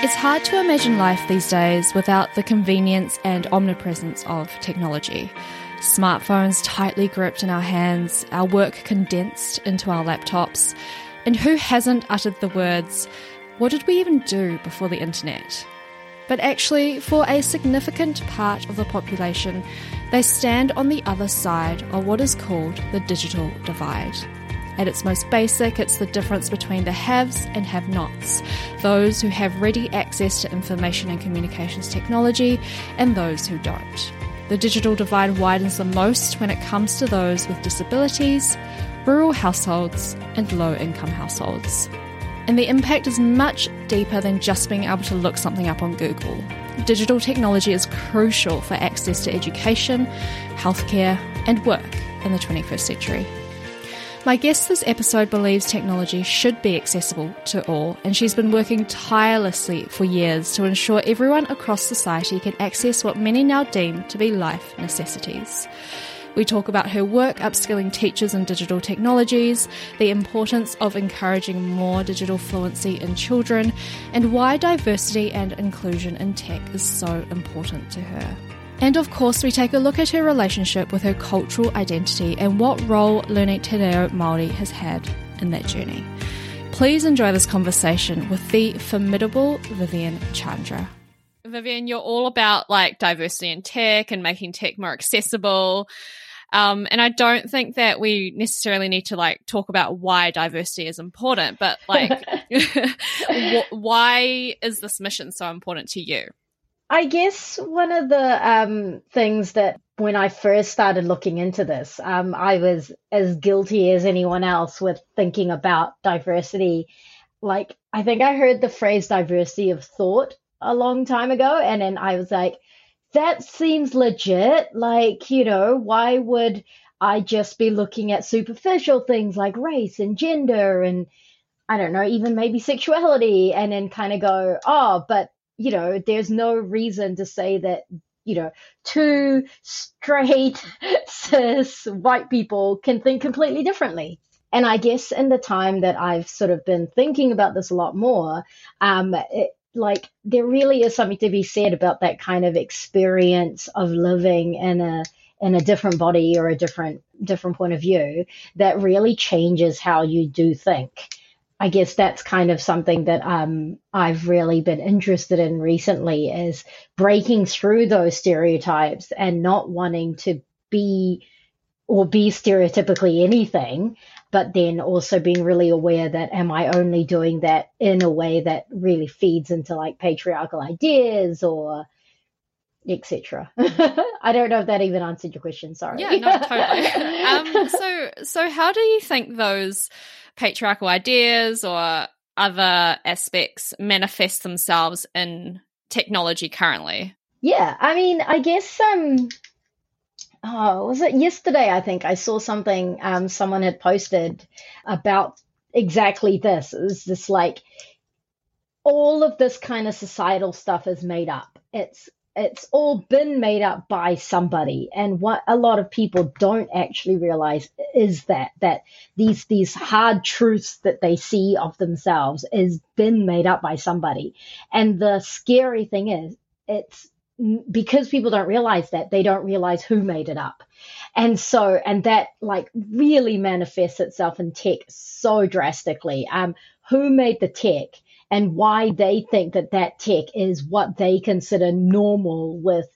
It's hard to imagine life these days without the convenience and omnipresence of technology. Smartphones tightly gripped in our hands, our work condensed into our laptops. And who hasn't uttered the words, What did we even do before the internet? But actually, for a significant part of the population, they stand on the other side of what is called the digital divide. At its most basic, it's the difference between the haves and have nots, those who have ready access to information and communications technology, and those who don't. The digital divide widens the most when it comes to those with disabilities, rural households, and low income households. And the impact is much deeper than just being able to look something up on Google. Digital technology is crucial for access to education, healthcare, and work in the 21st century. My guest this episode believes technology should be accessible to all, and she's been working tirelessly for years to ensure everyone across society can access what many now deem to be life necessities. We talk about her work upskilling teachers in digital technologies, the importance of encouraging more digital fluency in children, and why diversity and inclusion in tech is so important to her. And of course, we take a look at her relationship with her cultural identity and what role learning Te Reo Māori has had in that journey. Please enjoy this conversation with the formidable Vivian Chandra. Vivian, you're all about like diversity in tech and making tech more accessible. Um, and I don't think that we necessarily need to like talk about why diversity is important, but like, why is this mission so important to you? I guess one of the um, things that when I first started looking into this, um, I was as guilty as anyone else with thinking about diversity. Like, I think I heard the phrase diversity of thought a long time ago, and then I was like, that seems legit. Like, you know, why would I just be looking at superficial things like race and gender and I don't know, even maybe sexuality, and then kind of go, oh, but you know, there's no reason to say that, you know, two straight cis white people can think completely differently. And I guess in the time that I've sort of been thinking about this a lot more, um, it, like there really is something to be said about that kind of experience of living in a in a different body or a different different point of view that really changes how you do think I guess that's kind of something that um, I've really been interested in recently is breaking through those stereotypes and not wanting to be or be stereotypically anything, but then also being really aware that am I only doing that in a way that really feeds into like patriarchal ideas or etc. I don't know if that even answered your question. Sorry. Yeah, no, totally. um, so, so how do you think those patriarchal ideas or other aspects manifest themselves in technology currently? Yeah, I mean, I guess um oh, was it yesterday I think I saw something um someone had posted about exactly this. It was just like all of this kind of societal stuff is made up. It's it's all been made up by somebody. And what a lot of people don't actually realize is that that these these hard truths that they see of themselves is been made up by somebody. And the scary thing is it's because people don't realize that they don't realize who made it up. And so and that like really manifests itself in tech so drastically. Um who made the tech and why they think that that tech is what they consider normal with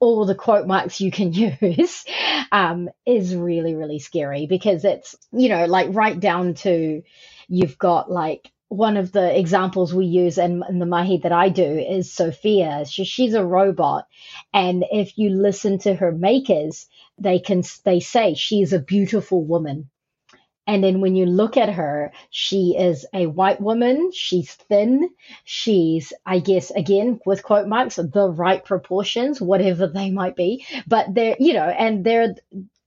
all the quote marks you can use um, is really, really scary because it's, you know, like right down to you've got like one of the examples we use in, in the mahi that I do is Sophia. She, she's a robot. And if you listen to her makers, they can, they say she's a beautiful woman. And then when you look at her, she is a white woman. She's thin. She's, I guess, again, with quote marks, the right proportions, whatever they might be. But they're, you know, and they're,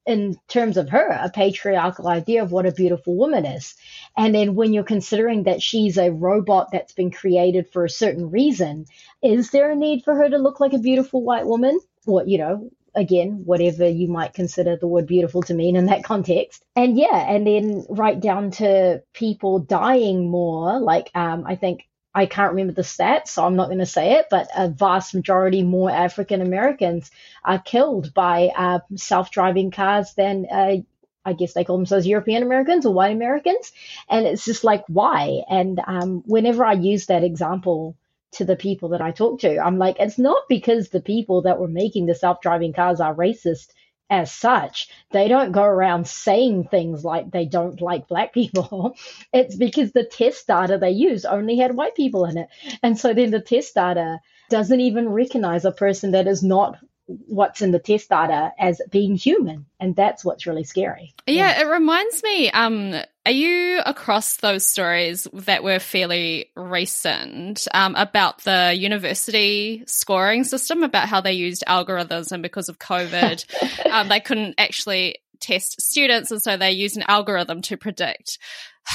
in terms of her, a patriarchal idea of what a beautiful woman is. And then when you're considering that she's a robot that's been created for a certain reason, is there a need for her to look like a beautiful white woman? Or, you know, again, whatever you might consider the word beautiful to mean in that context. And yeah, and then right down to people dying more. Like, um, I think I can't remember the stats, so I'm not going to say it, but a vast majority more African Americans are killed by uh, self driving cars than, uh, I guess they call themselves European Americans or white Americans. And it's just like, why? And um, whenever I use that example to the people that I talk to, I'm like, it's not because the people that were making the self driving cars are racist as such. They don't go around saying things like they don't like black people. it's because the test data they use only had white people in it. And so then the test data doesn't even recognize a person that is not what's in the test data as being human and that's what's really scary. Yeah, yeah, it reminds me um are you across those stories that were fairly recent um, about the university scoring system about how they used algorithms and because of covid um, they couldn't actually test students and so they used an algorithm to predict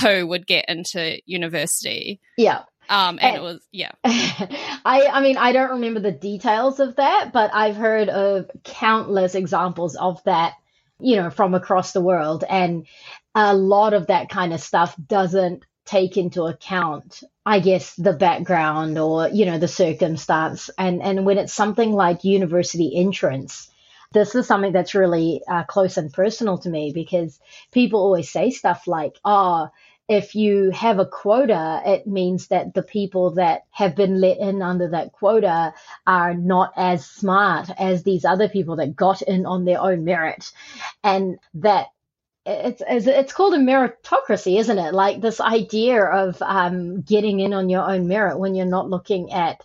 who would get into university? Yeah um, and, and, it was yeah. I I mean I don't remember the details of that, but I've heard of countless examples of that, you know, from across the world, and a lot of that kind of stuff doesn't take into account i guess the background or you know the circumstance. And and when it's something like university entrance this is something that's really uh, close and personal to me because people always say stuff like oh if you have a quota, it means that the people that have been let in under that quota are not as smart as these other people that got in on their own merit. And that it's it's called a meritocracy, isn't it? Like this idea of um, getting in on your own merit when you're not looking at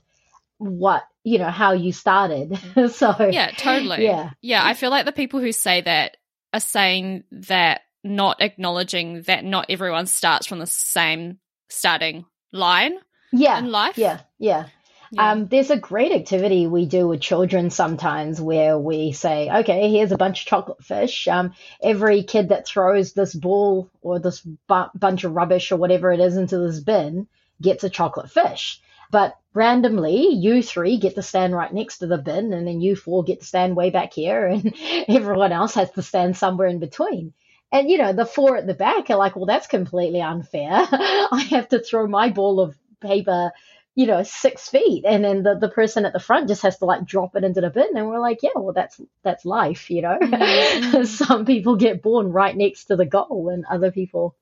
what you know how you started. so yeah, totally. Yeah, yeah. I feel like the people who say that are saying that not acknowledging that not everyone starts from the same starting line yeah in life yeah yeah yeah. Um, there's a great activity we do with children sometimes where we say, okay, here's a bunch of chocolate fish. Um, every kid that throws this ball or this bu- bunch of rubbish or whatever it is into this bin gets a chocolate fish. But randomly, you three get to stand right next to the bin, and then you four get to stand way back here, and everyone else has to stand somewhere in between. And, you know, the four at the back are like, well, that's completely unfair. I have to throw my ball of paper, you know, six feet. And then the, the person at the front just has to like drop it into the bin. And we're like, yeah, well, that's, that's life, you know? Mm-hmm. Some people get born right next to the goal and other people,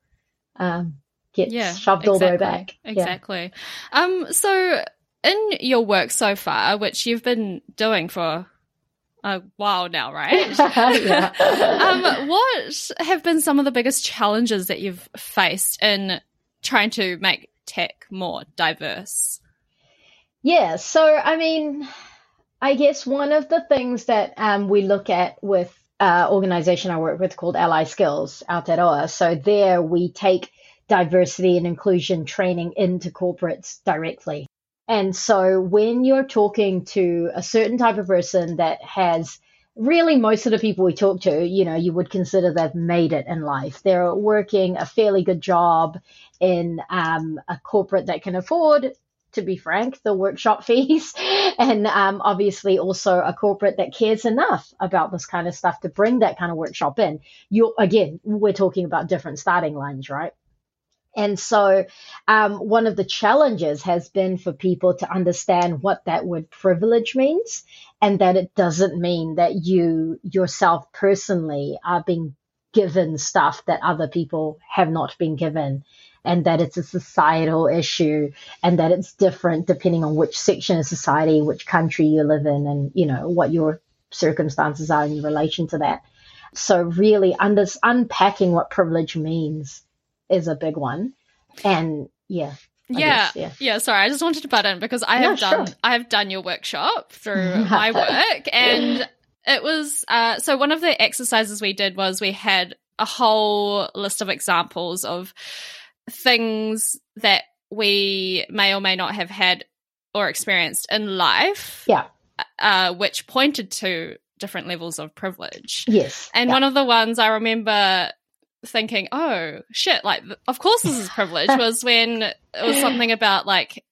um, get yeah, shoved exactly, all the way back. Exactly. Yeah. Um, so in your work so far, which you've been doing for a while now, right? um, what have been some of the biggest challenges that you've faced in trying to make tech more diverse? Yeah, so I mean, I guess one of the things that um, we look at with uh, organization I work with called Ally Skills Aotearoa. So there we take diversity and inclusion training into corporates directly. And so when you're talking to a certain type of person that has really most of the people we talk to, you know, you would consider they've made it in life. They're working a fairly good job in um, a corporate that can afford, to be frank, the workshop fees, and um, obviously also a corporate that cares enough about this kind of stuff to bring that kind of workshop in. You again, we're talking about different starting lines, right? And so, um, one of the challenges has been for people to understand what that word privilege means, and that it doesn't mean that you yourself personally are being given stuff that other people have not been given, and that it's a societal issue, and that it's different depending on which section of society, which country you live in, and you know what your circumstances are in relation to that. So, really, under, unpacking what privilege means is a big one. And yeah. Yeah, guess, yeah, yeah. Sorry, I just wanted to butt in because I have done sure. I have done your workshop through my work, and it was uh, so one of the exercises we did was we had a whole list of examples of things that we may or may not have had or experienced in life. Yeah. Uh, which pointed to different levels of privilege. Yes. And yeah. one of the ones I remember thinking, oh shit, like of course this is privilege was when it was something about like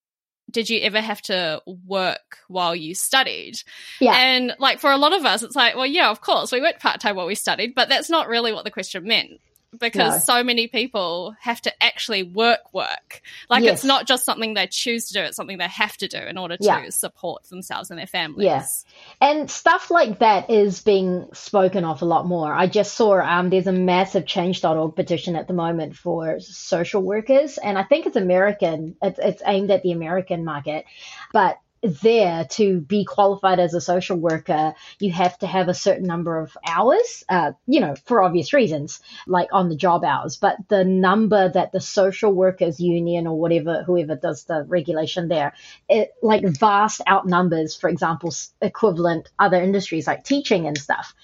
did you ever have to work while you studied? Yeah. And like for a lot of us, it's like, well, yeah, of course, we worked part time while we studied, but that's not really what the question meant. Because No. so many people have to actually work work. Like Yes. it's not just something they choose to do, it's something they have to do in order to Yeah. support themselves and their families. Yeah. And stuff like that is being spoken of a lot more. I just saw um, there's a massive change.org petition at the moment for social workers, and I think it's American. It's, it's aimed at the American market, but there to be qualified as a social worker, you have to have a certain number of hours, uh, you know, for obvious reasons, like on the job hours. But the number that the social workers union or whatever, whoever does the regulation there, it like vast outnumbers, for example, equivalent other industries like teaching and stuff.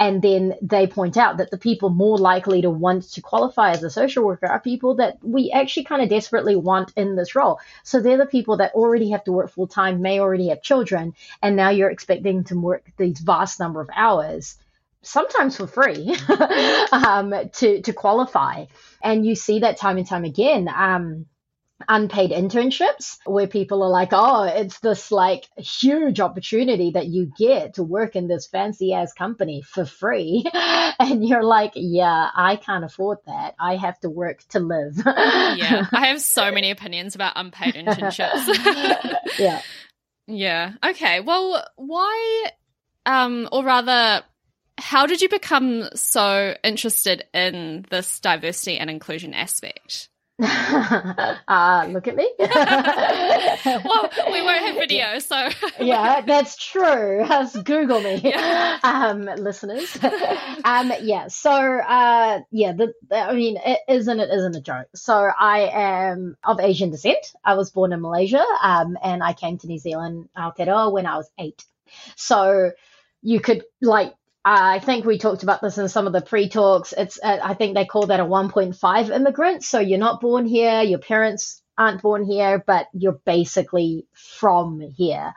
And then they point out that the people more likely to want to qualify as a social worker are people that we actually kind of desperately want in this role. So they're the people that already have to work full time, may already have children, and now you're expecting to work these vast number of hours sometimes for free um, to to qualify. And you see that time and time again. Um, unpaid internships where people are like, oh, it's this like huge opportunity that you get to work in this fancy ass company for free. And you're like, yeah, I can't afford that. I have to work to live. yeah. I have so many opinions about unpaid internships. yeah. Yeah. Okay. Well, why, um, or rather, how did you become so interested in this diversity and inclusion aspect? Uh, look at me. Well, we won't have video, so yeah, that's true. Just Google me, Yeah. um, listeners. um, yeah. So, uh, yeah. The, the- I mean, it isn't it isn't a joke. So, I am of Asian descent. I was born in Malaysia, um, and I came to New Zealand, Aotearoa, when I was eight. So, you could like. I think we talked about this in some of the pre-talks. It's, uh, I think they call that a 1.5 immigrant. So you're not born here, your parents aren't born here, but you're basically from here.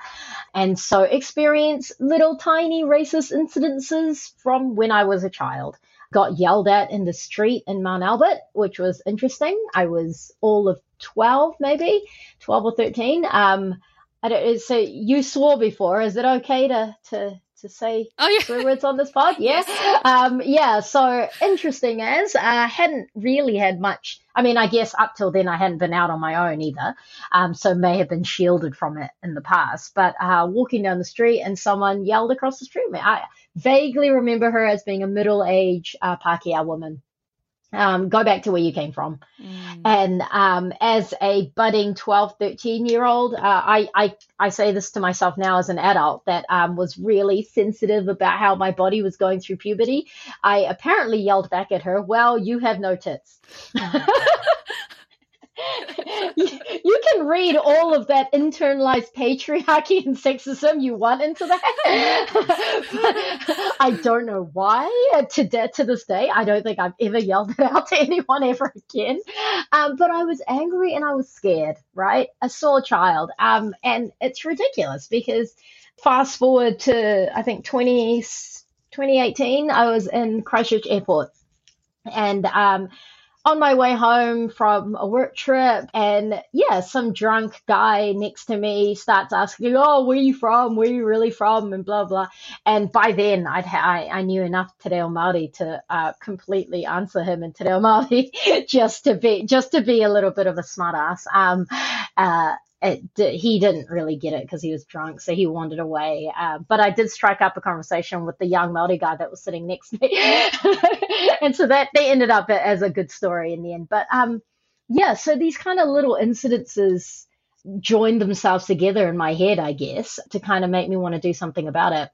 And so experience little tiny racist incidences from when I was a child. Got yelled at in the street in Mount Albert, which was interesting. I was all of 12, maybe 12 or 13. Um, I don't, so you swore before. Is it okay to, to, to say oh yeah. swear words on this pod? Yeah. Yes. Um, yeah. So interesting as I hadn't really had much. I mean, I guess up till then I hadn't been out on my own either. Um, so may have been shielded from it in the past. But uh, walking down the street and someone yelled across the street. I vaguely remember her as being a middle-aged uh, Pākehā woman. Um, go back to where you came from. Mm. And um, as a budding 12, 13 year old, uh, I, I, I say this to myself now as an adult that um, was really sensitive about how my body was going through puberty. I apparently yelled back at her, Well, you have no tits. you, can read all of that internalized patriarchy and sexism you want into that. I don't know why. uh, To, to this day, I don't think I've ever yelled it out to anyone ever again. Um, but I was angry and I was scared, right? A sore child. Um, and it's ridiculous because fast forward to, I think, 20, 2018, I was in Christchurch Airport. And um, on my way home from a work trip, and yeah, some drunk guy next to me starts asking, "Oh, where you from? Where you really from?" and blah blah. And by then, I'd I, I knew enough Te Reo Māori to uh, completely answer him in Te Reo Māori, just to be just to be a little bit of a smartass. Um, uh, it, he didn't really get it because he was drunk, so he wandered away. Uh, but I did strike up a conversation with the young Maori guy that was sitting next to me, and so that they ended up as a good story in the end. But um, yeah, so these kind of little incidences joined themselves together in my head, I guess, to kind of make me want to do something about it.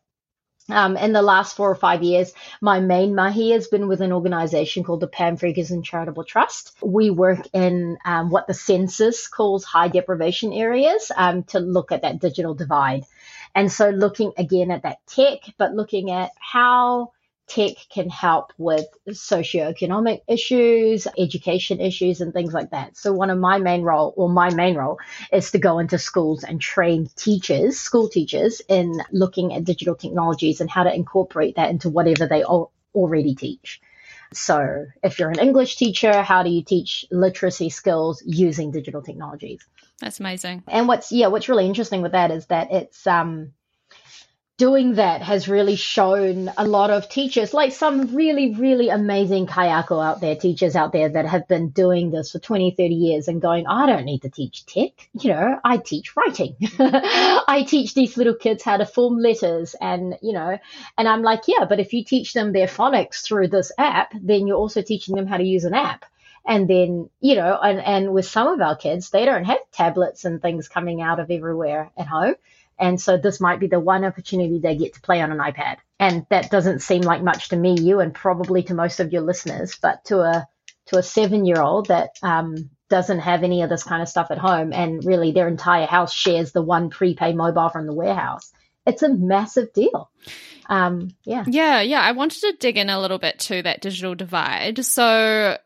Um, in the last four or five years, my main mahi has been with an organization called the Pam Fergusson Charitable Trust. We work in um, what the census calls high deprivation areas um, to look at that digital divide. And so looking again at that tech, but looking at how tech can help with socioeconomic issues, education issues, and things like that. So one of my main role, or my main role, is to go into schools and train teachers, school teachers, in looking at digital technologies and how to incorporate that into whatever they al- already teach. So if you're an English teacher, how do you teach literacy skills using digital technologies? That's amazing. And what's yeah, what's really interesting with that is that it's um doing that has really shown a lot of teachers, like some really, really amazing kaiako out there, teachers out there that have been doing this for 20, 30 years and going, I don't need to teach tech. You know, I teach writing. I teach these little kids how to form letters and, you know, and I'm like, yeah, but if you teach them their phonics through this app, then you're also teaching them how to use an app. And then, you know, and, and with some of our kids, they don't have tablets and things coming out of everywhere at home. And so this might be the one opportunity they get to play on an iPad. And that doesn't seem like much to me, you, and probably to most of your listeners, but to a to a seven year old that um, doesn't have any of this kind of stuff at home, and really their entire house shares the one prepaid mobile from the warehouse. It's a massive deal. Um, yeah. Yeah, yeah. I wanted to dig in a little bit to that digital divide. So,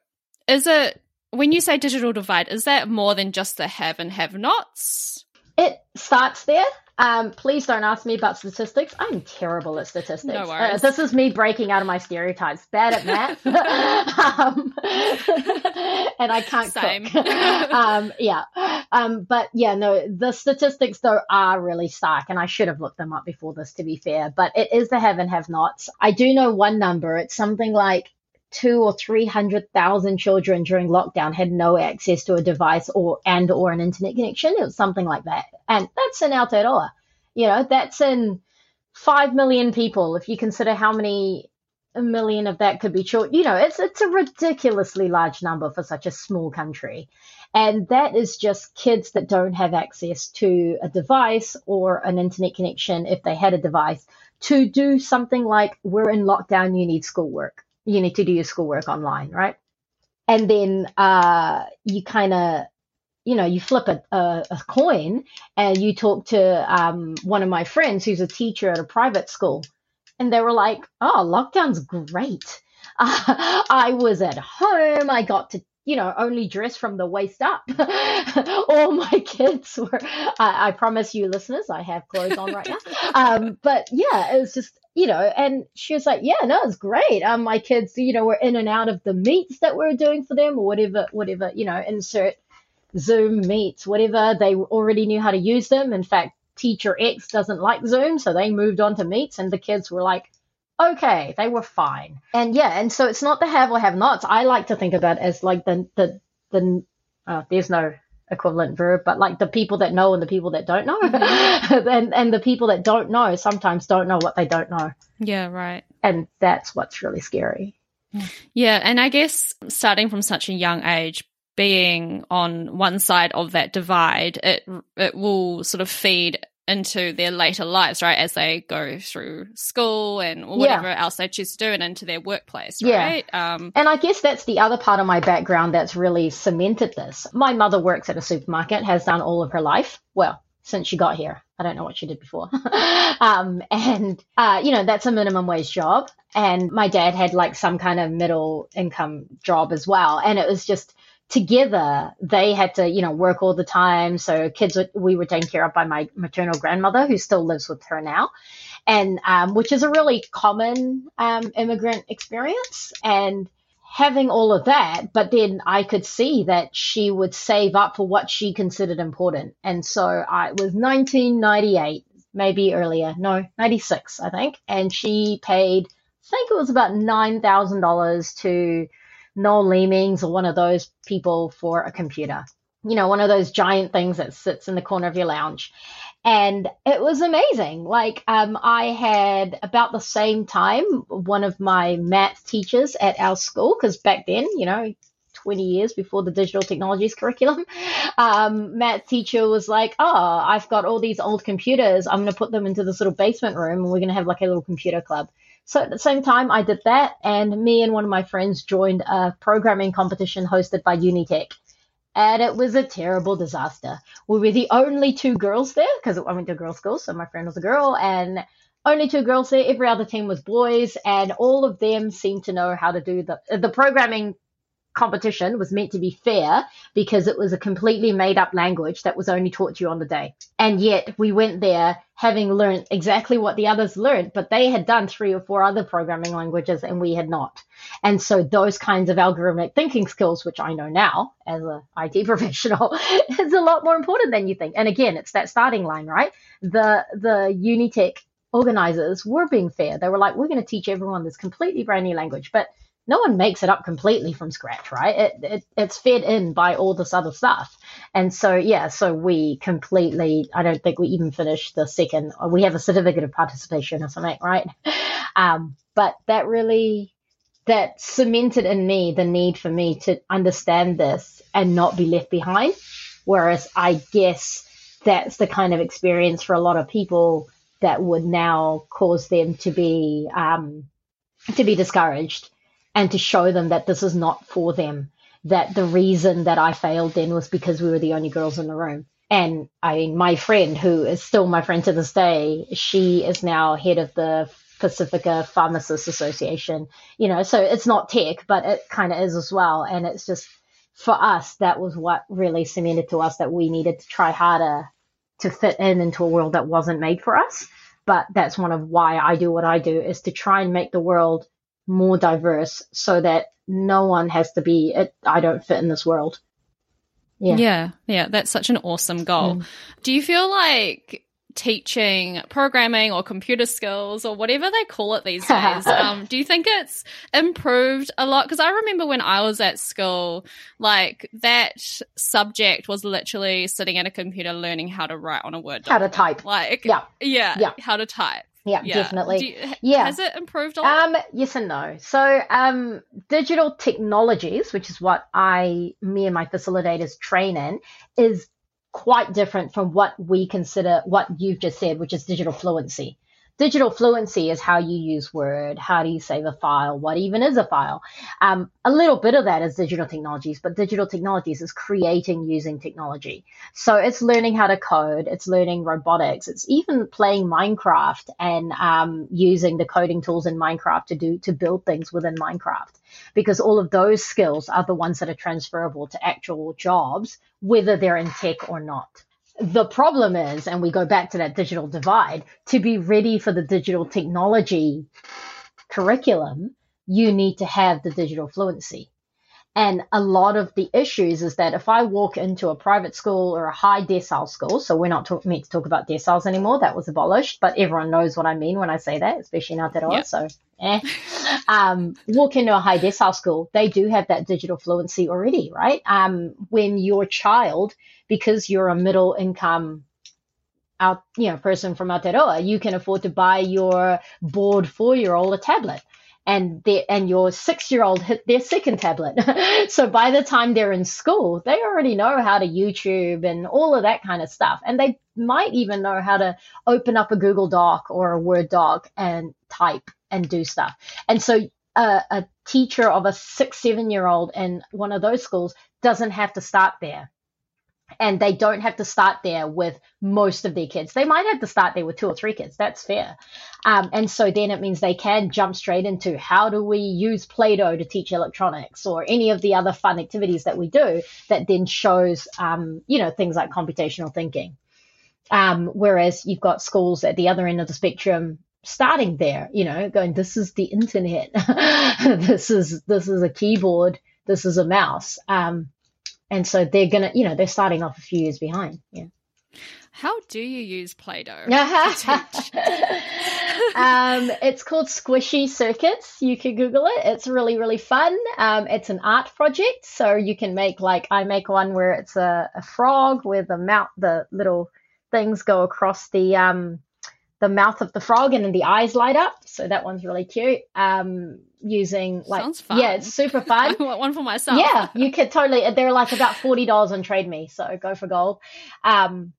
is it when you say digital divide, is that more than just the have and have nots? It starts there. Um, please don't ask me about statistics. I'm terrible at statistics. No uh, worries. This is me breaking out of my stereotypes. Bad at math, um, and I can't Same. cook. um, yeah, um, but yeah, no, the statistics though are really stark, and I should have looked them up before this, to be fair. But it is the have and have nots. I do know one number. It's something like two or three hundred thousand children during lockdown had no access to a device or and or an internet connection. It was something like that, and that's in Aotearoa. You know, that's in five million people. If you consider how many a million of that could be children, you know, it's it's a ridiculously large number for such a small country, and that is just kids that don't have access to a device or an internet connection if they had a device to do something like we're in lockdown, you need schoolwork you need to do your schoolwork online, right? And then uh, you kind of, you know, you flip a, a, a, coin and you talk to um, one of my friends who's a teacher at a private school. And they were like, oh, lockdown's great. Uh, I was at home. I got to you know, only dress from the waist up. All my kids were, I, I, promise you, listeners, I have clothes on right now. Um, but yeah, it was just, you know, and she was like, yeah, no, it's great. Um, my kids, you know, were in and out of the meets that we are doing for them or whatever, whatever, you know, insert Zoom meets, whatever. They already knew how to use them. In fact, teacher X doesn't like Zoom, so they moved on to meets and the kids were like, okay, they were fine. And yeah, and so it's not the have or have nots. I like to think about it as like the the the uh, there's no equivalent verb, but like the people that know and the people that don't know. Mm-hmm. and and the people that don't know sometimes don't know what they don't know. Yeah, right. And that's what's really scary. Yeah, and I guess starting from such a young age, being on one side of that divide, it it will sort of feed into their later lives, right? As they go through school and whatever yeah. else they choose to do and into their workplace, right? Yeah. Um, and I guess that's the other part of my background that's really cemented this. My mother works at a supermarket, has done all of her life. Well, since she got here. I don't know what she did before. um, and, uh, you know, that's a minimum wage job. And my dad had like some kind of middle income job as well. And it was just, together they had to you know work all the time. So kids we were taken care of by my maternal grandmother who still lives with her now. And um, which is a really common um, immigrant experience. And having all of that but then i could see that she would save up for what she considered important. And so I, was 1998 maybe earlier no 96 i think. And she paid i think it was about $9000 to Noel Leemings or one of those people for a computer. You know, one of those giant things that sits in the corner of your lounge. And it was amazing. Like, um, I had about the same time one of my math teachers at our school, because back then, you know, 20 years before the digital technologies curriculum, um, math teacher was like, Oh, I've got all these old computers. I'm going to put them into this little basement room and we're going to have like a little computer club. So at the same time, I did that, and me and one of my friends joined a programming competition hosted by Unitec. And it was a terrible disaster. We were the only two girls there because I went to a girls' school, so my friend was a girl, and only two girls there. Every other team was boys, and all of them seemed to know how to do the the programming competition was meant to be fair because it was a completely made up language that was only taught to you on the day. And yet we went there having learned exactly what the others learned, but they had done three or four other programming languages and we had not. And so those kinds of algorithmic thinking skills, which I know now as a IT professional, is a lot more important than you think. And again, it's that starting line, right? The the Unitec organizers were being fair. They were like, we're going to teach everyone this completely brand new language, but no one makes it up completely from scratch, right? It, it, it's fed in by all this other stuff. And so, yeah, so we completely, I don't think we even finished the second, we have a certificate of participation or something, right? Um, but that really, that cemented in me the need for me to understand this and not be left behind. Whereas I guess that's the kind of experience for a lot of people that would now cause them to be um, to be discouraged and to show them that this is not for them. That the reason that I failed then was because we were the only girls in the room. And I mean, my friend, who is still my friend to this day, she is now head of the Pacifica Pharmacists Association. You know, so it's not tech, but it kind of is as well. And it's just for us, that was what really cemented to us that we needed to try harder to fit in into a world that wasn't made for us. But that's one of why I do what I do is to try and make the world more diverse so that no one has to be, I don't fit in this world. Yeah. Yeah. Yeah. That's such an awesome goal. Mm. Do you feel like teaching programming or computer skills or whatever they call it these days. um, do you think it's improved a lot? Because I remember when I was at school, like that subject was literally sitting at a computer learning how to write on a Word document. How to type. Like, yeah. Yeah. yeah. How to type. Yeah, yeah, definitely. You, yeah. Has it improved a lot? Um, yes and no. So, um, digital technologies, which is what I, me and my facilitators train in, is quite different from what we consider what you've just said, which is digital fluency. Digital fluency is how you use Word. How do you save a file? What even is a file? Um, a little bit of that is digital technologies, but digital technologies is creating using technology. So it's learning how to code. It's learning robotics. It's even playing Minecraft and um, using the coding tools in Minecraft to do to build things within Minecraft. Because all of those skills are the ones that are transferable to actual jobs, whether they're in tech or not the problem is, and we go back to that digital divide, to be ready for the digital technology curriculum, you need to have the digital fluency. And a lot of the issues is that if I walk into a private school or a high decile school, so we're not talk, meant to talk about deciles anymore, that was abolished, but everyone knows what I mean when I say that, especially in Aotearoa, yeah. so eh. um, walk into a high decile school, they do have that digital fluency already, right? Um, when your child, because you're a middle income out, you know, person from Aotearoa, you can afford to buy your bored four year old a tablet and and your six year old hit their second tablet. so by the time they're in school, they already know how to YouTube and all of that kind of stuff. And they might even know how to open up a Google Doc or a Word doc and type and do stuff. And so a, a teacher of a six, seven year old in one of those schools doesn't have to start there and they don't have to start there with most of their kids. They might have to start there with two or three kids. That's fair. Um, and so then it means they can jump straight into how do we use Play Doh to teach electronics or any of the other fun activities that we do that then shows, um, you know, things like computational thinking. Um, whereas you've got schools at the other end of the spectrum starting there, you know, going, this is the internet. this is, this is a keyboard. This is a mouse. Um, and so they're gonna you know they're starting off a few years behind yeah how do you use Play-Doh? um, it's called Squishy Circuits. You can Google it. It's really, really fun. Um, it's an art project, so you can make like I make one where it's a, a frog where the mouth, the little things go across the um, the mouth of the frog and then the eyes light up. So that one's really cute. Um, using like yeah, it's super fun. I want one for myself. Yeah, you could totally. They're like about forty dollars on Trade Me, so go for gold. Um,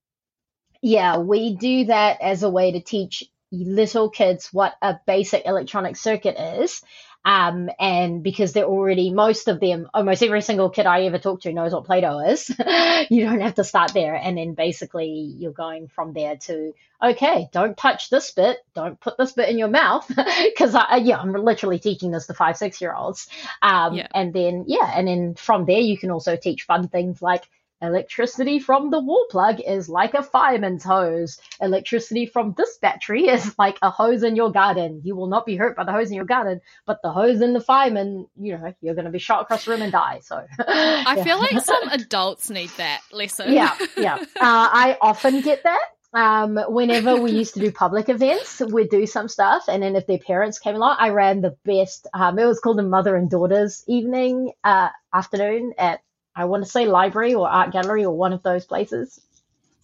yeah, we do that as a way to teach little kids what a basic electronic circuit is um, and because they're already, most of them, almost every single kid I ever talk to knows what Play Doh is. you don't have to start there. And then basically you're going from there to, okay, don't touch this bit. Don't put this bit in your mouth. Cause I, yeah, I'm literally teaching this to five, six year olds. Um, yeah. and then, yeah. And then from there, you can also teach fun things like, Electricity from the wall plug is like a fireman's hose. Electricity from this battery is like a hose in your garden. You will not be hurt by the hose in your garden, but the hose in the fireman, you know, you're going to be shot across the room and die. So I feel like some adults need that lesson. Yeah, yeah. Uh, I often get that um, whenever we used to do public events, we'd do some stuff. And then if their parents came along, I ran the best, um, it was called a mother and daughters evening, uh, afternoon at, I want to say library or art gallery or one of those places.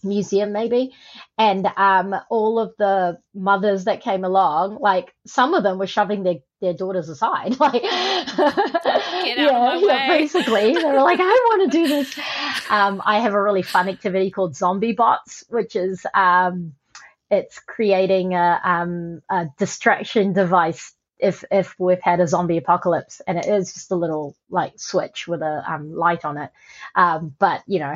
Museum maybe. And um, all of the mothers that came along like some of them were shoving their, their daughters aside. Like yeah, yeah basically. They were like i want to do this. Um, i have a really fun activity called zombie bots which is um, it's creating a, um, a distraction device if if we've had a zombie apocalypse and it is just a little like switch with a um, light on it um, but you know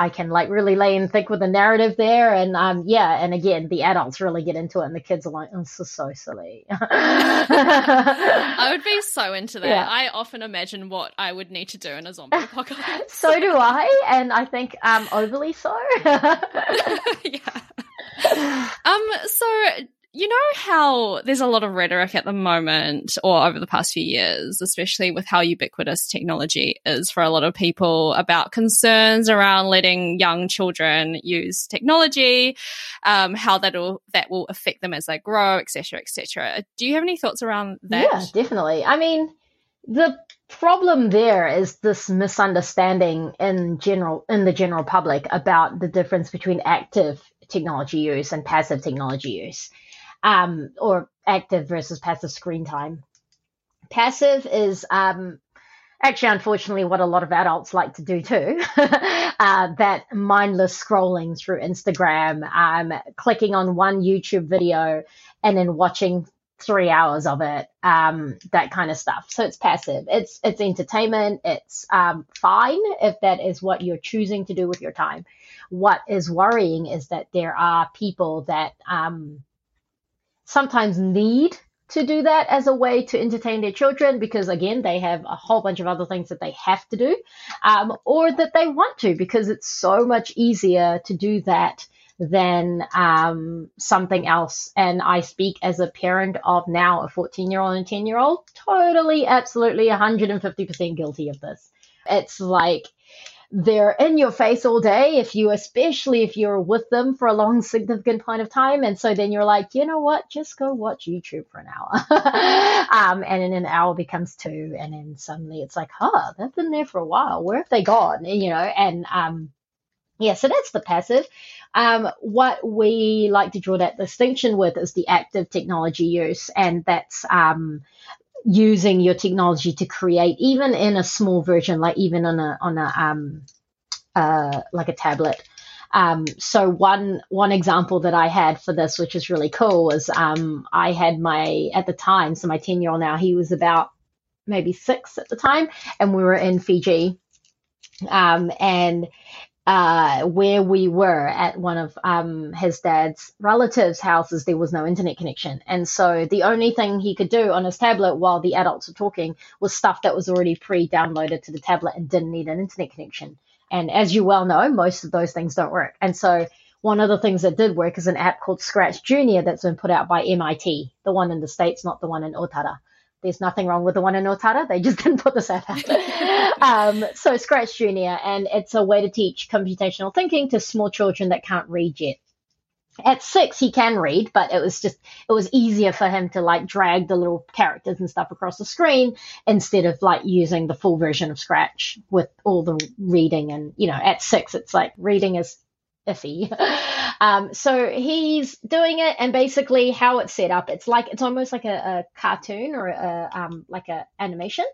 I can like really lay and think with the narrative there. And um, yeah, and again, the adults really get into it, and the kids are like, oh, "This is so silly." I would be so into that. Yeah. I often imagine what I would need to do in a zombie apocalypse. so do I, and I think um, overly so. yeah. Um. So you know how there's a lot of rhetoric at the moment or over the past few years, especially with how ubiquitous technology is for a lot of people about concerns around letting young children use technology, um, how that'll, that will affect them as they grow, etc., etc. Do you have any thoughts around that? Yeah, definitely. I mean, the problem there is this misunderstanding in general, in the general public about the difference between active technology use and passive technology use um, or active versus passive screen time. Passive is um, actually, unfortunately, what a lot of adults like to do too. uh, that mindless scrolling through Instagram, um, clicking on one YouTube video and then watching three hours of it, um, that kind of stuff. So it's passive. It's it's entertainment. It's um, fine if that is what you're choosing to do with your time. What is worrying is that there are people that um, sometimes need to do that as a way to entertain their children because again they have a whole bunch of other things that they have to do um, or that they want to because it's so much easier to do that than um, something else. And i speak as a parent of now a 14 year old and 10 year old totally absolutely 150% guilty of this. It's like they're in your face all day if you especially if you're with them for a long significant point of time. And so then you're like you know what? Just go watch youtube for an hour. Um, and then an hour becomes two. And then suddenly it's like huh they've been there for a while. Where have they gone? You know and um, yeah so that's the passive. Um, what we like to draw that distinction with is the active technology use. And that's um, using your technology to create, even in a small version, like even on a on a um, uh, like a tablet. Um, so one one example that I had for this, which is really cool, was um, I had my at the time, so my ten year old now, he was about maybe six at the time, and we were in Fiji, um, and uh, where we were at one of um, his dad's relatives' houses, there was no internet connection. And so the only thing he could do on his tablet while the adults were talking was stuff that was already pre downloaded to the tablet and didn't need an internet connection. And as you well know, most of those things don't work. And so one of the things that did work is an app called Scratch Junior that's been put out by MIT, the one in the States, not the one in Otara. There's nothing wrong with the one in Otara. They just didn't put this app out. um, so Scratch Junior, and it's a way to teach computational thinking to small children that can't read yet. At six, he can read, but it was just, it was easier for him to like drag the little characters and stuff across the screen instead of like using the full version of Scratch with all the reading. And, you know, at six, it's like reading is iffy. um, so he's doing it, and basically how it's set up, it's like it's almost like a, a cartoon or a, um, like a animation.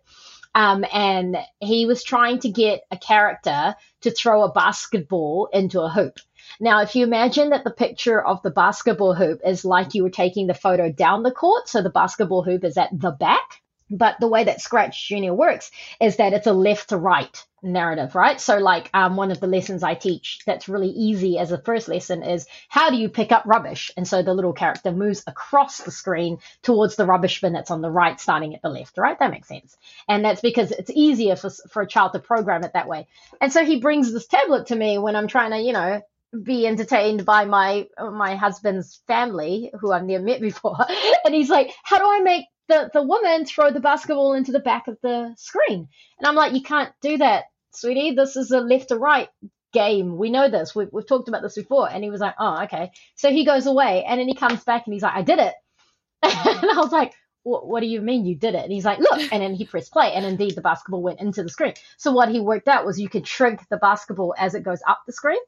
Um, and he was trying to get a character to throw a basketball into a hoop. Now, if you imagine that the picture of the basketball hoop is like you were taking the photo down the court, so the basketball hoop is at the back, but the way that Scratch Junior works is that it's a left to right narrative, right? So, like, um, one of the lessons I teach that's really easy as a first lesson is how do you pick up rubbish? And so the little character moves across the screen towards the rubbish bin that's on the right, starting at the left, right? That makes sense. And that's because it's easier for, for a child to program it that way. And so he brings this tablet to me when I'm trying to, you know, be entertained by my my husband's family who I've never met before. And he's like, How do I make the, the woman throw the basketball into the back of the screen. And I'm like, you can't do that, sweetie. This is a left to right game. We know this. We've, we've talked about this before. And he was like, oh, okay. So he goes away and then he comes back and he's like, I did it. and I was like, what, do you mean you did it? And he's like, look, and then he pressed play, and indeed the basketball went into the screen. So what he worked out was you could shrink the basketball as it goes up the screen.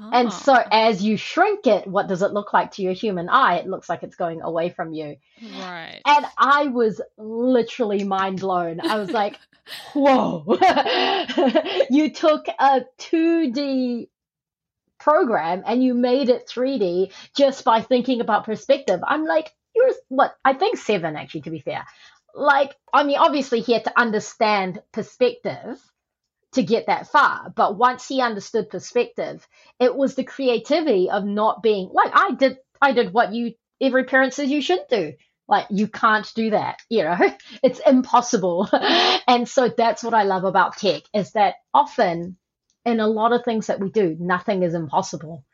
Oh. And so ah. as you shrink it, what does it look like to your human eye? It looks like it's going away from you. Right. And I was literally mind blown. I was like, whoa. you took a 2D program and you made it 3D just by thinking about perspective. I'm like, you're what? I think seven, actually, to be fair. Like, I mean, obviously he had to understand perspective to get that far. But once he understood perspective, it was the creativity of not being like I did. I did what you every parent says you should do. Like you can't do that, you know, it's impossible. and so that's what I love about tech is that often in a lot of things that we do, nothing is impossible,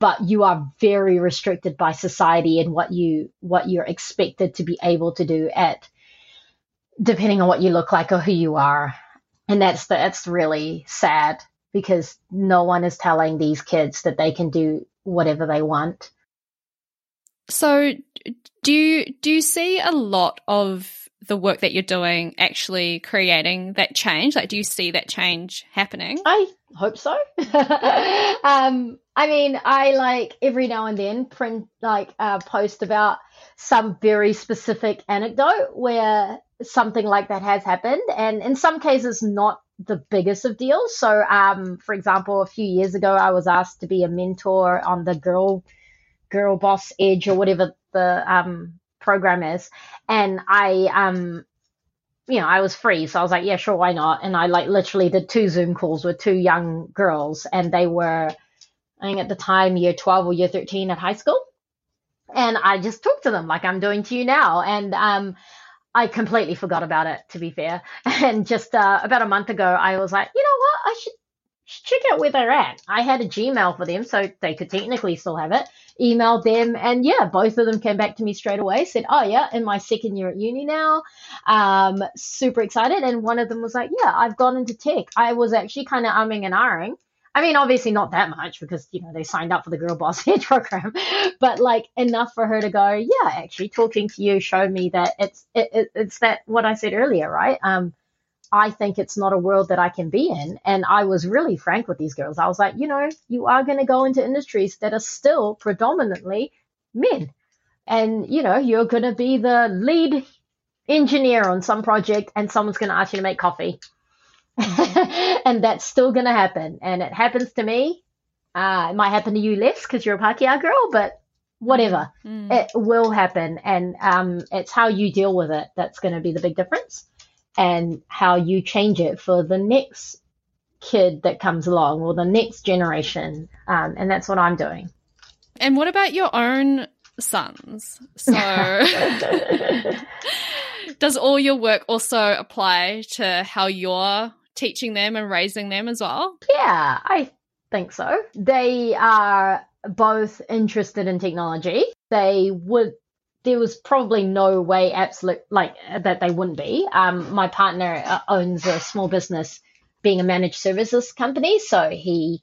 but you are very restricted by society and what you what you're expected to be able to do at depending on what you look like or who you are and that's that's really sad because no one is telling these kids that they can do whatever they want. So do you do you see a lot of the work that you're doing actually creating that change? Like do you see that change happening? I hope so. um I mean, I like every now and then print like uh, post about some very specific anecdote where something like that has happened, and in some cases, not the biggest of deals. So, um, for example, a few years ago, I was asked to be a mentor on the Girl Girl Boss Edge or whatever the um, program is, and I um, you know, I was free, so I was like, yeah, sure, why not? And I like literally did two Zoom calls with two young girls, and they were, I think at the time, year 12 or year 13 at high school. And I just talked to them like I'm doing to you now. And um, I completely forgot about it, to be fair. And just uh, about a month ago, I was like, you know what? I should, should check out where they're at. I had a Gmail for them, so they could technically still have it. Emailed them, and yeah, both of them came back to me straight away. Said, "Oh yeah, in my second year at uni now, um, super excited." And one of them was like, "Yeah, I've gone into tech." I was actually kind of umming and ahhing I mean, obviously not that much because you know they signed up for the Girl Boss Edge program, but like enough for her to go, yeah, actually talking to you showed me that it's it, it, it's that what I said earlier, right? Um, I think it's not a world that I can be in, and I was really frank with these girls. I was like, you know, you are going to go into industries that are still predominantly men, and you know, you're going to be the lead engineer on some project, and someone's going to ask you to make coffee and that's still going to happen. And it happens to me. Uh, it might happen to you less because you're a Pākehā girl, but whatever. Mm. It will happen. And um, it's how you deal with it that's going to be the big difference and how you change it for the next kid that comes along or the next generation. Um, and that's what I'm doing. And what about your own sons? So. does all your work also apply to how you're teaching them and raising them as well? Yeah, I think so. They are both interested in technology. They would there was probably no way absolute like that they wouldn't be. Um, my partner uh, owns a small business being a managed services company, so he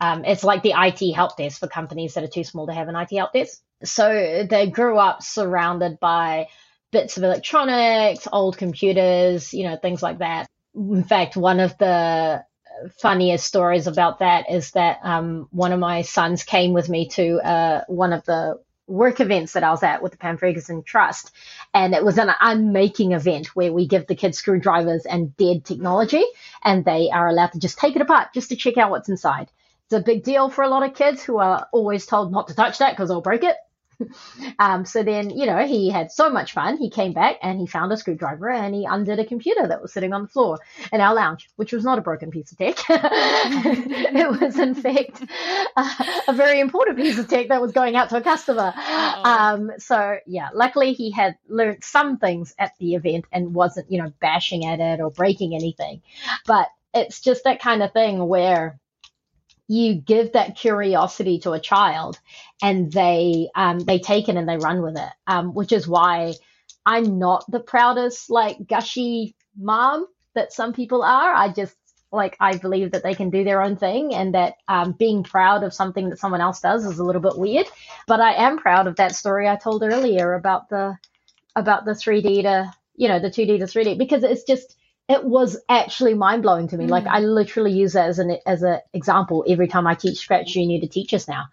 um, it's like the IT help desk for companies that are too small to have an IT help desk. So they grew up surrounded by bits of electronics, old computers, you know, things like that in fact, one of the funniest stories about that is that um, one of my sons came with me to uh, one of the work events that I was at with the Pam Fergusson Trust. And it was an unmaking event where we give the kids screwdrivers and dead technology, and they are allowed to just take it apart just to check out what's inside. It's a big deal for a lot of kids who are always told not to touch that because they'll break it. um, so then, you know, he had so much fun. He came back and he found a screwdriver and he undid a computer that was sitting on the floor in our lounge, which was not a broken piece of tech. it was, in fact, uh, a very important piece of tech that was going out to a customer. Um, so, yeah, luckily he had learned some things at the event and wasn't, you know, bashing at it or breaking anything. But it's just that kind of thing where you give that curiosity to a child and they um, they take it and they run with it um, which is why i'm not the proudest like gushy mom that some people are i just Like I believe that they can do their own thing and that um, being proud of something that someone else does is a little bit weird. But I am proud of that story I told earlier about the about the 3D to you know the 2D to 3D because it's just it was actually mind blowing to me. Mm. Like I literally use that as an as an example every time I teach Scratch Junior to teachers now.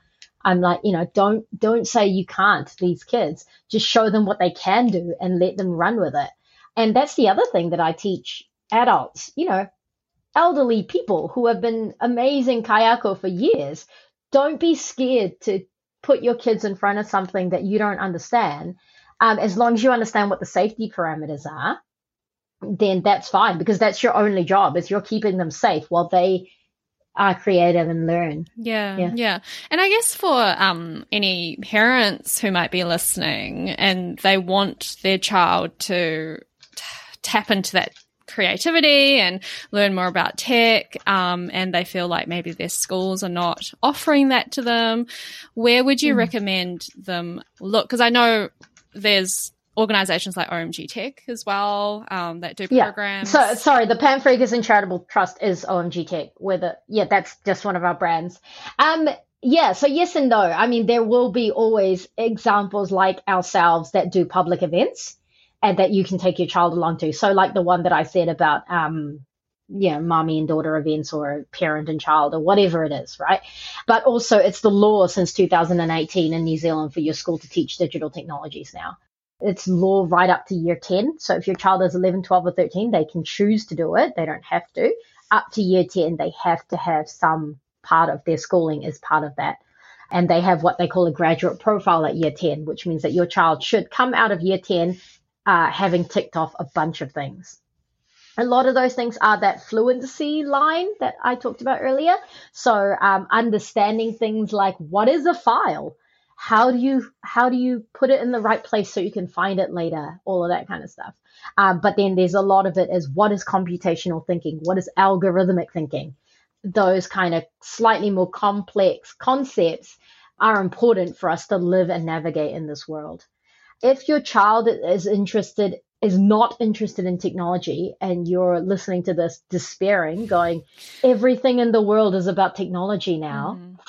I'm like, you know, don't don't say you can't these kids. Just show them what they can do and let them run with it. And that's the other thing that I teach adults, you know, elderly people who have been amazing kaiako for years. Don't be scared to put your kids in front of something that you don't understand. Um, as long as you understand what the safety parameters are, then that's fine because that's your only job is you're keeping them safe while they are creative and learn. Yeah, yeah, yeah. And I guess for um, any parents who might be listening and they want their child to t- tap into that creativity and learn more about tech, um, and they feel like maybe their schools are not offering that to them, where would you mm. recommend them look? Because I know there's organizations like OMG Tech as well um, that do programs. Yeah. So sorry, the Pam Fergusson Charitable Trust is OMG Tech. Where the yeah, that's just one of our brands. Um, yeah. So yes and no. I mean, there will be always examples like ourselves that do public events and that you can take your child along to. So like the one that I said about um, yeah, mommy and daughter events or parent and child or whatever it is, right? But also, it's the law since 2018 in New Zealand for your school to teach digital technologies now. It's law right up to year 10. So if your child is 11, 12, or 13, they can choose to do it. They don't have to. Up to year 10, they have to have some part of their schooling as part of that. And they have what they call a graduate profile at year 10, which means that your child should come out of year 10 uh, having ticked off a bunch of things. A lot of those things are that fluency line that I talked about earlier. So um, understanding things like what is a file? How do you how do you put it in the right place so you can find it later all of that kind of stuff. Um, but then there's a lot of it is what is computational thinking? What is algorithmic thinking? Those kind of slightly more complex concepts are important for us to live and navigate in this world. If your child is interested is not interested in technology and you're listening to this despairing going everything in the world is about technology now. Mm.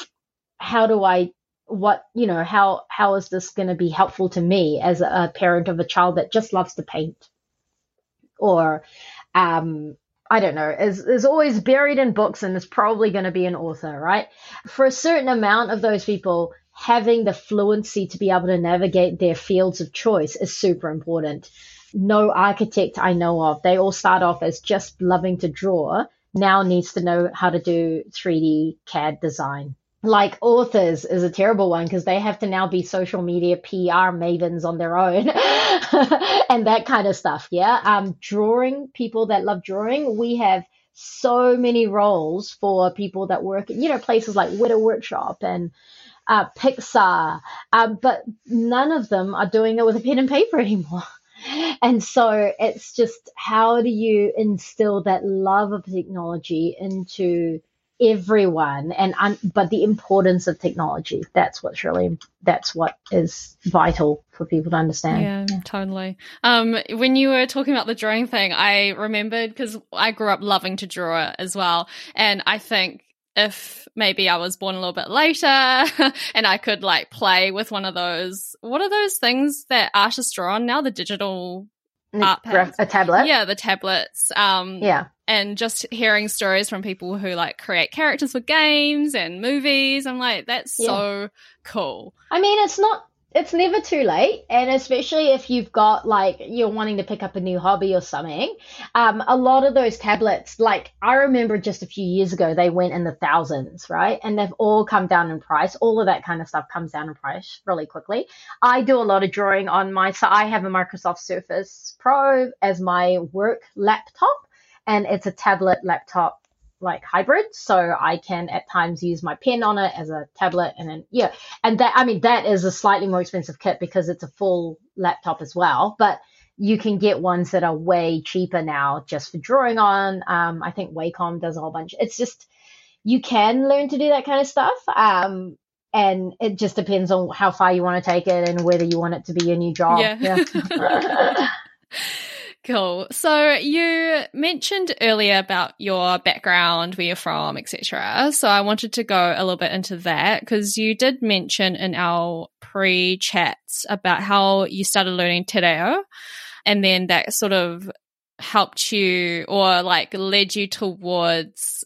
how do i what you know how how is this going to be helpful to me as a parent of a child that just loves to paint or um I don't know, is, is always buried in books and is probably going to be an author, right? For a certain amount of those people, having the fluency to be able to navigate their fields of choice is super important. No architect I know of, they all start off as just loving to draw, now needs to know how to do 3D CAD design like authors is a terrible one because they have to now be social media PR mavens on their own and that kind of stuff. Yeah. Um, drawing people that love drawing, we have so many roles for people that work, you know, places like Weta Workshop and uh, Pixar, um, but none of them are doing it with a pen and paper anymore. And so it's just how do you instill that love of technology into everyone and un- but the importance of technology that's what's really that's what is vital for people to understand yeah totally um when you were talking about the drawing thing i remembered because i grew up loving to draw as well and i think if maybe I was born a little bit later and I could like play with one of those, what are those things that artists draw on now? The digital art pads? A tablet? Yeah, the tablets. Um, yeah and just hearing stories from people who like create characters for games and movies i'm like that's yeah. so cool. I mean it's not it's never too late and especially if you've got like you're wanting to pick up a new hobby or something um, a lot of those tablets like i remember just a few years ago they went in the thousands right? And they've all come down in price. All of that kind of stuff comes down in price really quickly. I do a lot of drawing on my so i have a microsoft surface pro as my work laptop and it's a tablet laptop like hybrid so i can at times use my pen on it as a tablet and then yeah. And that i mean that is a slightly more expensive kit because it's a full laptop as well but you can get ones that are way cheaper now just for drawing on. Um, i think wacom does a whole bunch. It's just you can learn to do that kind of stuff um, and it just depends on how far you want to take it and whether you want it to be a new job. Yeah, yeah. Cool. So you mentioned earlier about your background, where you're from, etc. So I wanted to go a little bit into that because you did mention in our pre-chats about how you started learning te reo and then that sort of helped you or like led you towards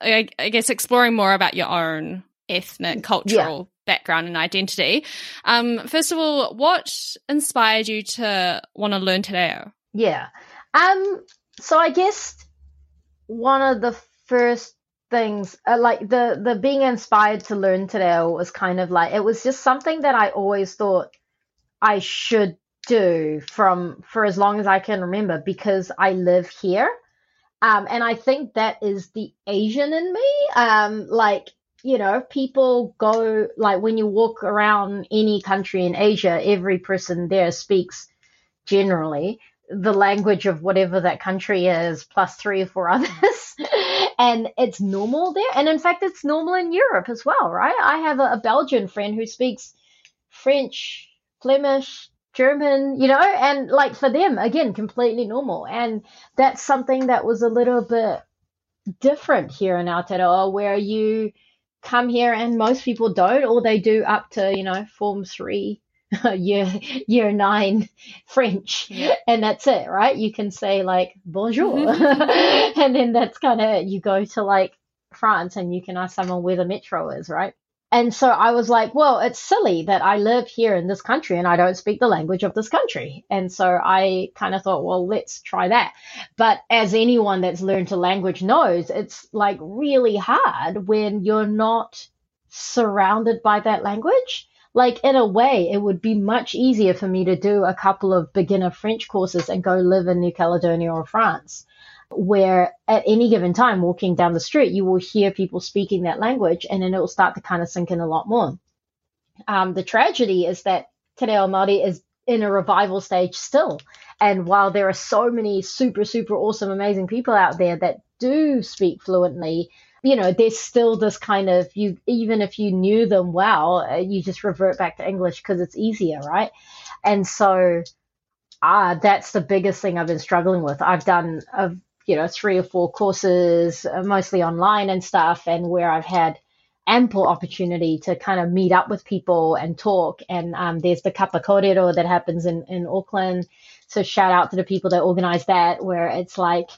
I, I guess exploring more about your own ethnic cultural yeah. background and identity. Um, first of all, what inspired you to want to learn te reo? Yeah. Um. So I guess one of the first things, uh, like the the being inspired to learn reo, was kind of like it was just something that I always thought I should do from for as long as I can remember because I live here. Um, and I think that is the Asian in me. Um, like you know, people go like when you walk around any country in Asia, every person there speaks generally the language of whatever that country is, plus three or four others. and it's normal there. And in fact, it's normal in Europe as well, right? I have a, a Belgian friend who speaks French, Flemish, German, you know, and like for them, again, completely normal. And that's something that was a little bit different here in Aotearoa, where you come here and most people don't, or they do up to, you know, form three year year nine French, and that's it, right? You can say like bonjour, mm-hmm. and then that's kind of you go to like France and you can ask someone where the metro is, right? And so I was like, well, it's silly that I live here in this country and I don't speak the language of this country. And so I kind of thought, well, let's try that. But as anyone that's learned a language knows, it's like really hard when you're not surrounded by that language like in a way, it would be much easier for me to do a couple of beginner French courses and go live in New Caledonia or France, where at any given time, walking down the street, you will hear people speaking that language and then it will start to kind of sink in a lot more. Um, the tragedy is that Te Reo is in a revival stage still. And while there are so many super, super awesome, amazing people out there that do speak fluently, you know, there's still this kind of you, even if you knew them well, uh, you just revert back to English because it's easier, right? And so, ah, that's the biggest thing I've been struggling with. I've done, a, you know, three or four courses, uh, mostly online and stuff, and where I've had ample opportunity to kind of meet up with people and talk. And um, there's the Kapa Kōrero that happens in, in Auckland. So shout out to the people that organize that, where it's like,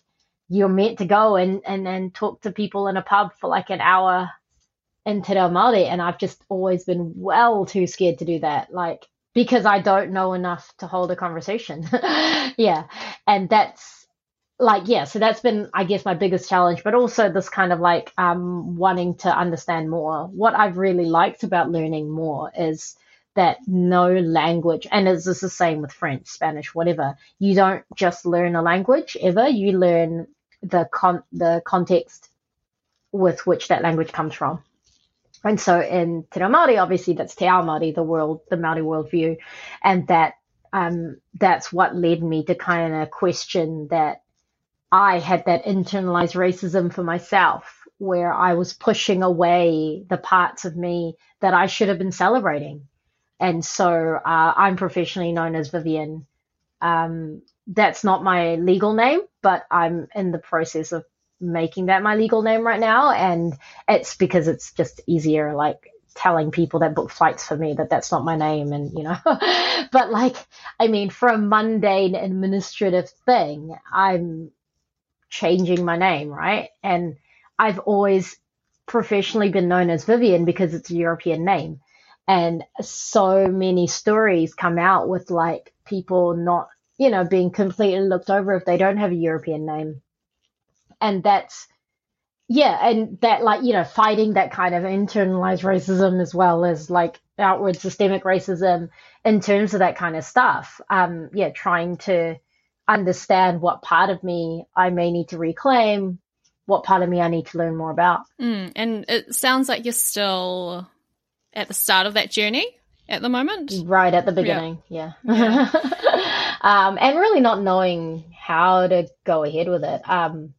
you're meant to go and, and then talk to people in a pub for like an hour in Te Reo Māori. And I've just always been well too scared to do that. Like, because I don't know enough to hold a conversation. yeah. And that's like, yeah, so that's been, I guess, my biggest challenge, but also this kind of like um, wanting to understand more. What I've really liked about learning more is that no language, and it's the same with French, Spanish, whatever, you don't just learn a language ever. You learn the con- the context with which that language comes from. And so in Te Reo Māori, obviously that's Te Ao Māori, the world, the Māori worldview, and that um, that's what led me to kind of question that I had that internalized racism for myself, where I was pushing away the parts of me that I should have been celebrating. And so uh, I'm professionally known as Vivian. Um, that's not my legal name, but I'm in the process of making that my legal name right now. And it's because it's just easier, like telling people that book flights for me that that's not my name. And, you know, but like, I mean, for a mundane administrative thing, I'm changing my name, right? And I've always professionally been known as Vivian because it's a European name. And so many stories come out with like people not you know, being completely looked over if they don't have a European name. And that's, yeah, and that, like, you know, fighting that kind of internalized racism as well as like outward systemic racism in terms of that kind of stuff. Um, yeah, trying to understand what part of me I may need to reclaim, what part of me I need to learn more about. Mm, and it sounds like you're still at the start of that journey at the moment. Right at the beginning, yeah. yeah. um, and really not knowing how to go ahead with it. Um,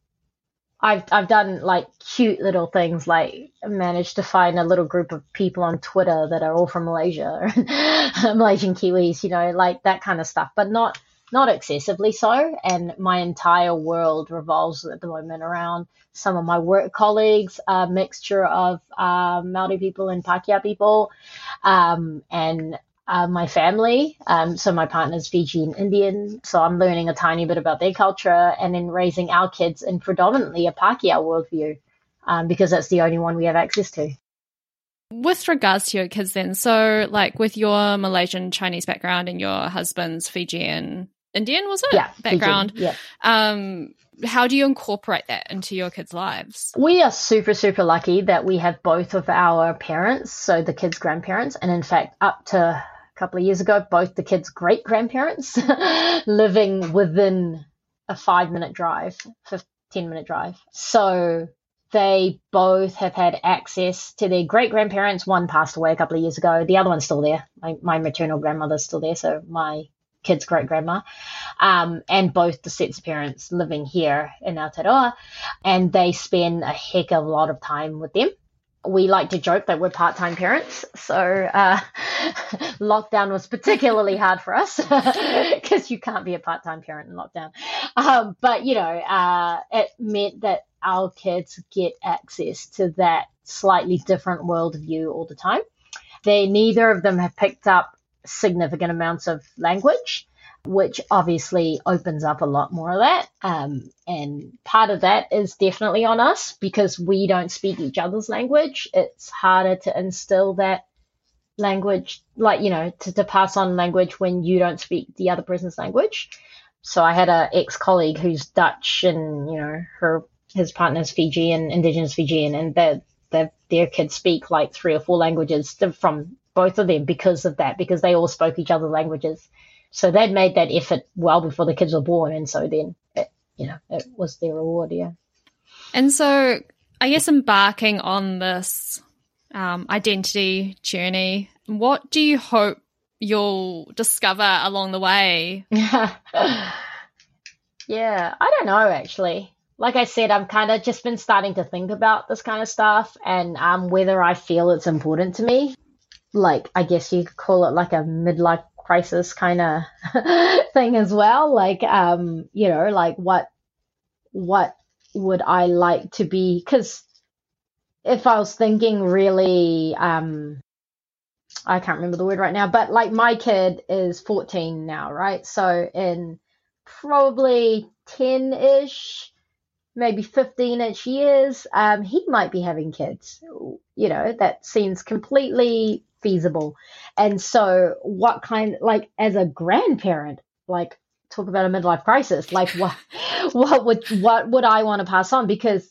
I've I've done like cute little things, like managed to find a little group of people on Twitter that are all from Malaysia, Malaysian Kiwis, you know, like that kind of stuff, but not not excessively so. And my entire world revolves at the moment around some of my work colleagues, a mixture of uh, Maori people and Pakeha people, um, and uh, my family. Um, so my partner's Fijian Indian, so I'm learning a tiny bit about their culture, and then raising our kids in predominantly a Pakeha worldview, um, because that's the only one we have access to. With regards to your kids, then, so like with your Malaysian Chinese background and your husband's Fijian Indian, was it? Yeah, background. Yeah. Um, how do you incorporate that into your kids' lives? We are super, super lucky that we have both of our parents, so the kids' grandparents, and in fact, up to a couple of years ago, both the kids' great grandparents living within a five minute drive, 15 minute drive. So they both have had access to their great grandparents. One passed away a couple of years ago. The other one's still there. My, my maternal grandmother's still there. So my kid's great grandma. Um, and both the sets of parents living here in Aotearoa. And they spend a heck of a lot of time with them. We like to joke that we're part time parents. So uh, lockdown was particularly hard for us because you can't be a part time parent in lockdown. Um, but, you know, uh, it meant that our kids get access to that slightly different worldview all the time. They neither of them have picked up significant amounts of language, which obviously opens up a lot more of that. Um, and part of that is definitely on us because we don't speak each other's language. It's harder to instill that language, like, you know, to, to pass on language when you don't speak the other person's language. So I had a ex colleague who's Dutch and, you know, her his partner's Fijian, indigenous Fijian, and their their their kids speak like three or four languages from both of them because of that, because they all spoke each other's languages. So they'd made that effort well before the kids were born, and so then it, you know it was their reward, yeah. And so I guess embarking on this um, identity journey, what do you hope you'll discover along the way? yeah, I don't know actually like I said, I've kind of just been starting to think about this kind of stuff and um, whether I feel it's important to me. Like, I guess you could call it like a midlife crisis kind of thing as well. Like, um, you know, like what, what would I like to be? Because if I was thinking really, um, I can't remember the word right now, but like my kid is 14 now, right? So in probably 10 ish, maybe 15ish years, um, he might be having kids. You know, that seems completely feasible. And so, what kind, like, as a grandparent, like, talk about a midlife crisis, like, what, what would, what would I want to pass on? Because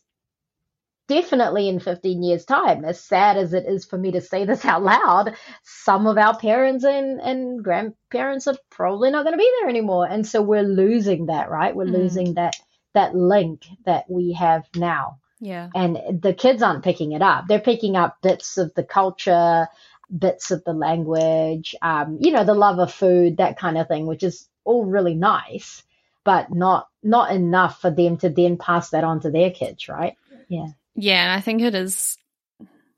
definitely in 15 years time as sad as it is for me to say this out loud some of our parents and, and grandparents are probably not going to be there anymore and so we're losing that right we're mm. losing that that link that we have now. Yeah. And the kids aren't picking it up. They're picking up bits of the culture, bits of the language, um, you know, the love of food, that kind of thing, which is all really nice, but not not enough for them to then pass that on to their kids, right? Yeah. Yeah, and I think it is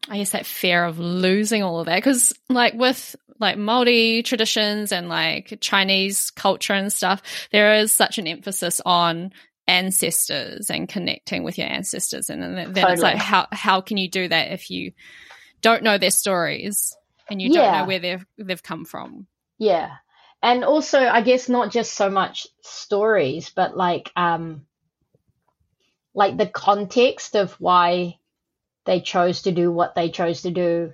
I guess that fear of losing all of that because like with like Maori traditions and like Chinese culture and stuff, there is such an emphasis on ancestors and connecting with your ancestors and then, then totally. it's like how how can you do that if you don't know their stories and you don't know where they've they've come from yeah and also i guess not just so much stories but like um like the context of why they chose to do what they chose to do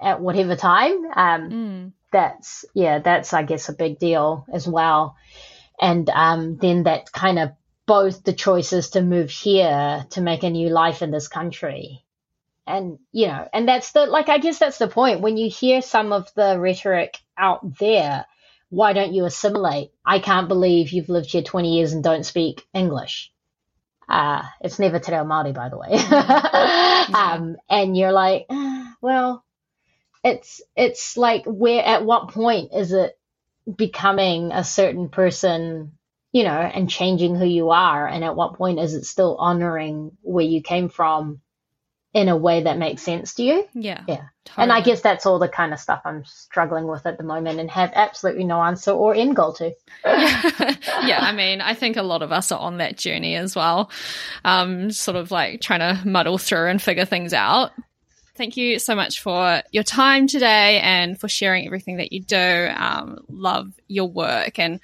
at whatever time um mm. that's yeah that's i guess a big deal as well and um then that kind of both the choices to move here to make a new life in this country. And, you know, and that's the, like, I guess that's the point. When you hear some of the rhetoric out there, why don't you assimilate? I can't believe you've lived here 20 years and don't speak English. Uh, it's never Te Reo Māori, by the way. um, and you're like, ah, well, it's, it's like where, at what point is it becoming a certain person you know, and changing who you are. And at what point is it still honoring where you came from in a way that makes sense to you. Yeah. Yeah. And I guess that's all the kind of stuff I'm struggling with at the moment and have absolutely no answer or end goal to. yeah. yeah. I mean, I think a lot of us are on that journey as well. Um, sort of like trying to muddle through and figure things out. Thank you so much for your time today and for sharing everything that you do. Um, love your work and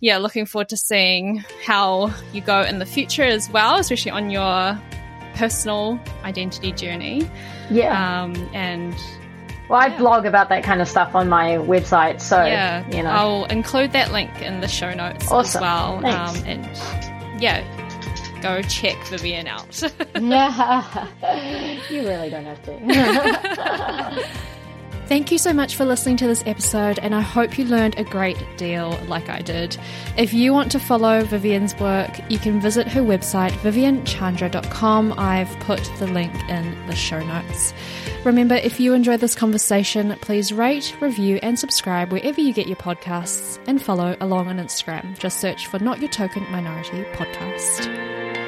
yeah, looking forward to seeing how you go in the future as well, especially on your personal identity journey. Yeah. Um, and well, I yeah. blog about that kind of stuff on my website, so yeah, you know, I'll include that link in the show notes awesome. as well. Thanks. Um, and yeah, go check Vivian out. yeah, you really don't have to. Thank you so much for listening to this episode, and I hope you learned a great deal like I did. If you want to follow Vivian's work, you can visit her website, vivianchandra.com. I've put the link in the show notes. Remember, if you enjoyed this conversation, please rate, review, and subscribe wherever you get your podcasts, and follow along on Instagram. Just search for Not Your Token Minority Podcast.